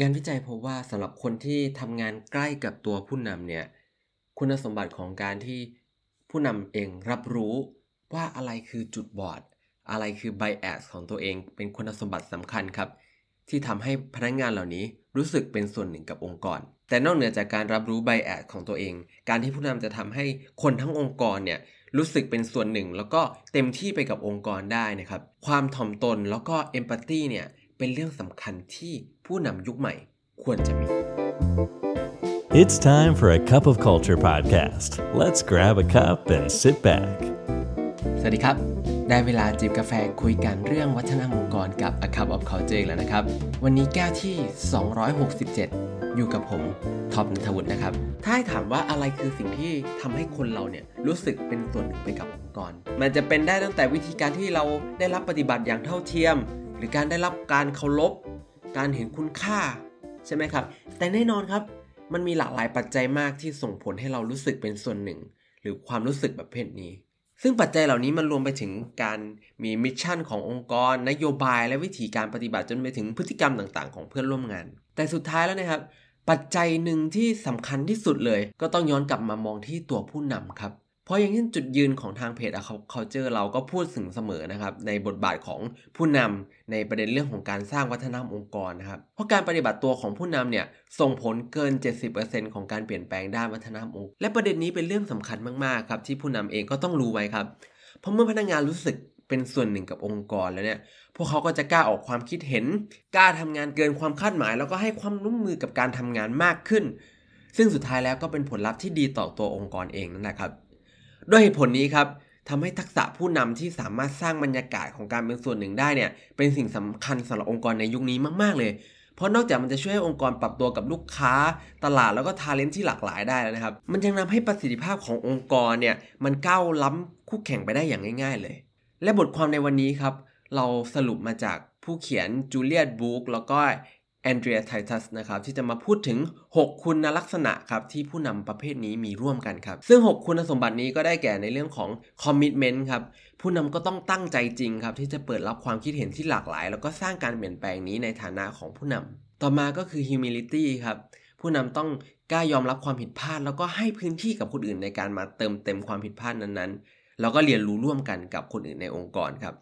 งานวิจัยพบว่าสำหรับคนที่ทำงานใกล้กับตัวผู้นำเนี่ยคุณสมบัติของการที่ผู้นำเองรับรู้ว่าอะไรคือจุดบอด อะไรคือไบแอสของตัวเองเป็นคุณสมบัติสำคัญครับ ที่ทำให้พนักงงานเหล่านี้รู้สึกเป็นส่วนหนึ่งกับองค์กร แต่นอกเหนือจากการรับรู้ไบแอสของตัวเอง การที่ผู้นำจะทำให้คนทั้งองค์กรเนี่ยรู้สึกเป็นส่วนหนึ่ง แล้วก็เต็มที่ไปกับองค์กรได้นะครับ ความถ่อมตนแล้วก็เอมพัตตีเนี่ย เป็นเรื่องสำคัญที่ผู้นำยุคใหม่ควรจะมี It's time for a cup of culture podcast. Let's grab a cup and sit back. สวัสดีครับ ได้เวลาจิบกาแฟคุยกันเรื่องวัฒนธรรมองค์กรกับ A Cup of Culture แล้วนะครับ วันนี้แก้วที่ 267 อยู่กับผมท็อปนัทวุฒินะครับ ถ้าให้ถามว่าอะไรคือสิ่งที่ทำให้คนเราเนี่ยรู้สึกเป็นส่วนหนึ่งไปกับองค์กร มันจะเป็นได้ตั้งแต่วิธีการที่เราได้รับปฏิบัติอย่างเท่าเทียม หรือการได้รับการเคารพ การเห็นคุณค่า ใช่ไหมครับ แต่แน่นอนครับ มันมีหลากหลายปัจจัยมากที่ส่งผลให้เรารู้สึกเป็นส่วนหนึ่ง หรือความรู้สึกประเภทนี้ ซึ่งปัจจัยเหล่านี้มันรวมไปถึงการมี mission ขององค์กร นโยบายและวิธีการปฏิบัติจนไปถึงพฤติกรรมต่างๆ ของเพื่อนร่วมงาน แต่สุดท้ายแล้วนะครับ ปัจจัยหนึ่งที่สำคัญที่สุดเลย ก็ต้องย้อนกลับมามองที่ตัวผู้นำครับ ราะอย่างเช่นจุดยืนของทางเพจ a culture เราก็พูดถึงเสมอนะครับ ในบทบาทของผู้นำในประเด็นเรื่องของการสร้างวัฒนธรรมองค์กรนะครับ เพราะการปฏิบัติตัวของผู้นำเนี่ยส่งผลเกิน 70%ของการเปลี่ยนแปลงด้านวัฒนธรรมองค์และประเด็นนี้เป็นเรื่องสำคัญมากๆครับที่ผู้นำเองก็ต้องรู้ไว้ครับ เพราะเมื่อพนักงานรู้สึกเป็นส่วนหนึ่งกับองค์กรแล้วเนี่ย พวกเขาก็จะกล้าออกความคิดเห็น กล้าทำงานเกินความคาดหมาย แล้วก็ให้ความร่วมมือกับการทำงานมากขึ้น ซึ่งสุดท้ายแล้วก็เป็นผลลัพธ์ที่ดีต่อตัวองค์กรเองนั่นแหละครับ ด้วยเหตุผลนี้ครับทำให้ทักษะผู้นำที่สามารถสร้างบรรยากาศของการเป็นส่วนหนึ่งได้เนี่ยเป็นสิ่งสำคัญสำหรับองค์กรในยุคนี้มาก ๆ เลย เพราะนอกจากมันจะช่วยให้องค์กรปรับตัวกับลูกค้า ตลาดแล้วก็ทาเลนที่หลากหลายได้แล้วนะครับ มันยังทาให้ประสิทธิภาพขององค์กรเนี่ยมันก้าวล้ำคู่แข่งไปได้อย่างง่าย ๆ เลย และบทความในวันนี้ครับเราสรุปมาจากผู้เขียนจูเลียตบุ๊กแล้วก็ แอนเดรียไททัสนะครับที่จะมาพูดถึง 6 คุณลักษณะครับที่ผู้นำประเภทนี้มีร่วมกันครับ ซึ่ง 6 คุณสมบัตินี้ก็ได้แก่ในเรื่องของ commitment ครับผู้นำก็ต้องตั้งใจจริงครับที่จะเปิดรับความคิดเห็นที่หลากหลาย แล้วก็สร้างการเปลี่ยนแปลงนี้ในฐานะของผู้นำต่อมาก็คือ humility ครับผู้นำต้องกล้ายอมรับความผิดพลาด แล้วก็ให้พื้นที่กับคนอื่นในการมาเติมเต็มความผิดพลาดนั้นๆ แล้วก็เรียนรู้ร่วมกันกับคนอื่นในองค์กรครับ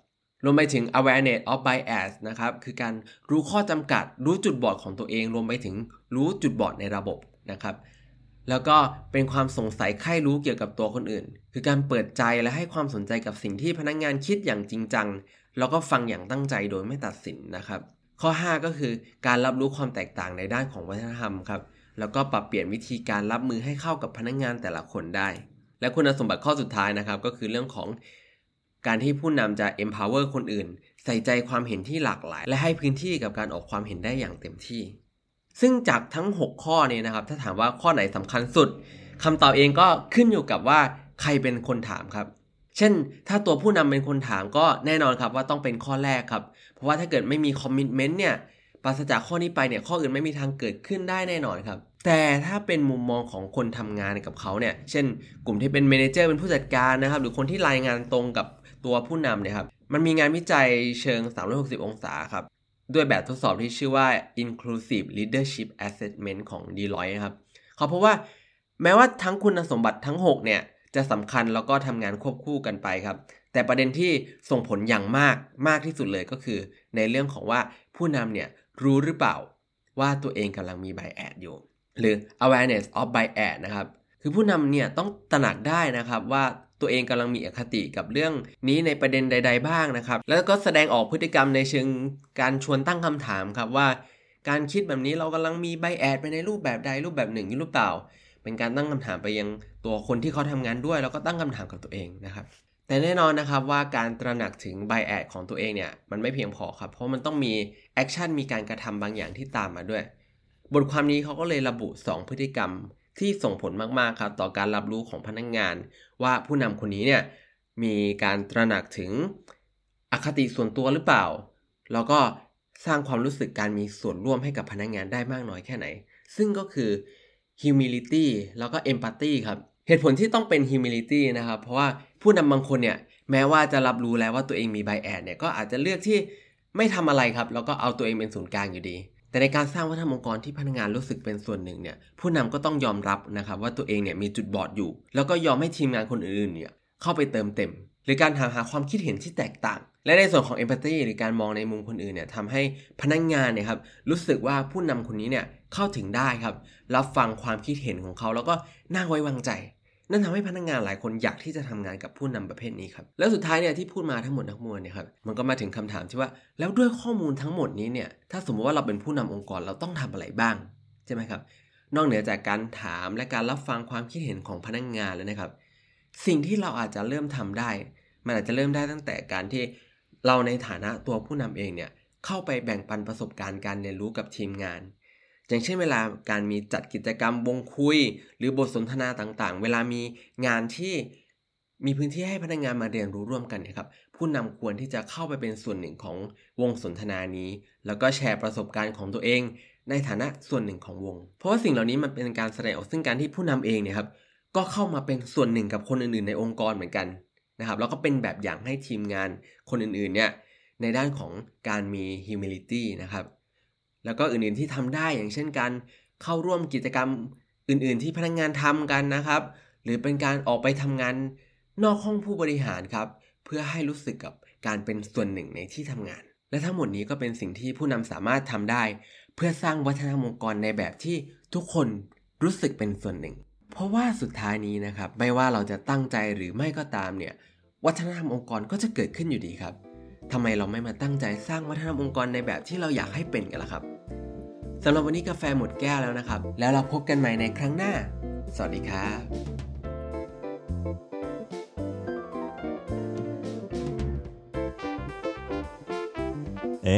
รวมไปถึง awareness of bias นะครับ คือการรู้ข้อจำกัด รู้จุดบอดของตัวเอง รวมไปถึงรู้จุดบอดในระบบนะครับ แล้วก็เป็นความสงสัยใคร่รู้เกี่ยวกับตัวคนอื่น คือการเปิดใจและให้ความสนใจกับสิ่งที่พนักงงานคิดอย่างจริงจัง แล้วก็ฟังอย่างตั้งใจโดยไม่ตัดสินนะครับ ข้อ 5 ก็คือการรับรู้ความแตกต่างในด้านของวัฒนธรรมครับ แล้วก็ปรับเปลี่ยนวิธีการรับมือให้เข้ากับพนักงงานแต่ละคนได้ และคุณสมบัติข้อสุดท้ายนะครับ ก็คือเรื่องของ การที่ผู้นำจะ empower คนอื่น ใส่ใจความเห็นที่หลากหลาย และให้พื้นที่กับการออกความเห็นได้อย่างเต็มที่ ซึ่งจากทั้ง 6 ข้อนี้นะครับ ถ้าถามว่าข้อไหนสำคัญสุดคำตอบเองก็ขึ้นอยู่กับว่าใครเป็นคนถามครับ เช่น ถ้าตัวผู้นำเป็นคนถามก็แน่นอนครับว่าต้องเป็นข้อแรกครับ เพราะว่าถ้าเกิดไม่มีคอมมิชเมนต์เนี่ยปราศจากข้อนี้ไปเนี่ยข้ออื่นไม่มีทางเกิดขึ้นได้แน่นอนครับ แต่ถ้าเป็นมุมมองของคนทำงานกับเขาเนี่ย เช่น กลุ่มที่เป็นเมนเจอร์เป็นผู้จัดการนะครับ หรือคนที่รายงานตรงกับ ตัวผู้นำเนี่ยครับ มันมีงานวิจัยเชิง 360 องศาครับ ด้วยแบบทดสอบที่ชื่อว่า inclusive leadership assessment ของ Deloitte ครับเขาพบว่าแม้ว่าทั้งคุณสมบัติทั้ง 6 เนี่ย จะสำคัญแล้วก็ทำงานควบคู่กันไปครับ แต่ประเด็นที่ส่งผลอย่างมากมากที่สุดเลยก็คือ ในเรื่องของว่าผู้นำเนี่ยรู้หรือเปล่าว่าตัวเองกำลังมี bias อยู่ หรือ awareness of bias นะครับ คือผู้นำเนี่ยต้องตระหนักได้นะครับว่า ตัวเองกำลังมีอคติกับเรื่องนี้ในประเด็นใด ๆ บ้างนะครับ แล้วก็แสดงออกพฤติกรรมในเชิงการชวนตั้งคำถามครับว่า การคิดแบบนี้เรากำลังมีใบแอดไปในรูปแบบใดรูปแบบหนึ่งหรือเปล่า เป็นการตั้งคำถามไปยังตัวคนที่เขาทำงานด้วย แล้วก็ตั้งคำถามกับตัวเองนะครับแต่แน่นอนนะครับว่าการตระหนักถึงไบแอดของตัวเองเนี่ยมันไม่เพียงพอครับ เพราะมันต้องมีaction มีการกระทำบางอย่างที่ตามมาด้วย บทความนี้เขาก็เลยระบุ 2 พฤติกรรม ที่ส่งผลมากๆครับต่อการรับรู้ของพนักงาน ว่าผู้นำคนนี้เนี่ยมีการตระหนักถึงอคติส่วนตัวหรือเปล่า แล้วก็สร้างความรู้สึกการมีส่วนร่วมให้กับพนักงานได้มากน้อยแค่ไหน ซึ่งก็คือ humility แล้วก็ empathy ครับเหตุผลที่ต้องเป็น humility นะครับ เพราะว่าผู้นำบางคนเนี่ยแม้ว่าจะรับรู้แล้วว่าตัวเองมี bias เนี่ยก็อาจจะเลือกที่ไม่ทำอะไรครับ แล้วก็เอาตัวเองเป็นศูนย์กลางอยู่ดี แต่ในการสร้างวัฒนธรรมองค์กรที่พนักงานรู้สึกเป็นส่วนหนึ่งเนี่ยผู้นำก็ต้องยอมรับนะครับว่าตัวเองเนี่ยมีจุดบอดอยู่ แล้วก็ยอมให้ทีมงานคนอื่นเนี่ยเข้าไปเติมเต็ม หรือการถามหาความคิดเห็นที่แตกต่าง และในส่วนของเอมพัตตีหรือการมองในมุมคนอื่นเนี่ยทำให้พนักงานเนี่ยครับรู้สึกว่าผู้นำคนนี้เนี่ยเข้าถึงได้ครับรับฟังความคิดเห็นของเขาแล้วก็น่าไว้วางใจ นั่นทำให้พนักงานหลายคนอยากที่จะทำงานกับผู้นำประเภทนี้ครับ แล้วสุดท้ายเนี่ยที่พูดมาทั้งหมดทั้งมวลเนี่ยครับ มันก็มาถึงคำถามที่ว่า แล้วด้วยข้อมูลทั้งหมดนี้เนี่ย ถ้าสมมติว่าเราเป็นผู้นำองค์กรเราต้องทำอะไรบ้างใช่ไหมครับ นอกเหนือจากการถามและการรับฟังความคิดเห็นของพนักงานแล้วนะครับ สิ่งที่เราอาจจะเริ่มทำได้ มันอาจจะเริ่มได้ตั้งแต่การที่เราในฐานะตัวผู้นำเองเนี่ยเข้าไปแบ่งปันประสบการณ์การเรียนรู้กับทีมงาน อย่างเช่นเวลาการมีจัดกิจกรรมวงคุย หรือบทสนทนาต่างๆ เวลามีงานที่มีพื้นที่ให้พนักงานมาเรียนรู้ร่วมกันนะครับผู้นำควรที่จะเข้าไปเป็นส่วนหนึ่งของวงสนทนานี้ แล้วก็แชร์ประสบการณ์ของตัวเอง ในฐานะส่วนหนึ่งของวง เพราะว่าสิ่งเหล่านี้มันเป็นการแสดงออกซึ่งการที่ผู้นำเองเนี่ยครับก็เข้ามาเป็นส่วนหนึ่งกับคนอื่นๆ ในองค์กรเหมือนกันนะครับแล้วก็เป็นแบบอย่างให้ทีมงานคนอื่นๆเนี่ยในด้านของการมี humility นะครับ แล้วก็อื่นๆที่ทำได้อย่างเช่นการเข้าร่วมกิจกรรมอื่นๆ ที่พนักงงานทำกันนะครับ หรือเป็นการออกไปทำงานนอกห้องผู้บริหารครับ เพื่อให้รู้สึกกับการเป็นส่วนหนึ่งในที่ทำงาน และทั้งหมดนี้ก็เป็นสิ่งที่ผู้นำสามารถทำได้ เพื่อสร้างวัฒนธรรมองค์กรในแบบที่ทุกคนรู้สึกเป็นส่วนหนึ่ง เพราะว่าสุดท้ายนี้นะครับ ไม่ว่าเราจะตั้งใจหรือไม่ก็ตามเนี่ย วัฒนธรรมองค์กรก็จะเกิดขึ้นอยู่ดีครับ ทำไมเราไม่มาตั้งใจสร้างวัฒนธรรมองค์กรในแบบที่เราอยากให้เป็นกันล่ะครับสำหรับวันนี้กาแฟหมดแก้วแล้วนะครับ แล้วเราพบกันใหม่ในครั้งหน้า สวัสดีครับ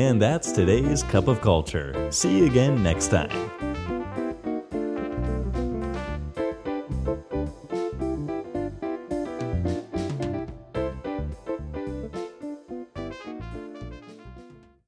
And that's today's Cup of Culture. See you again next time.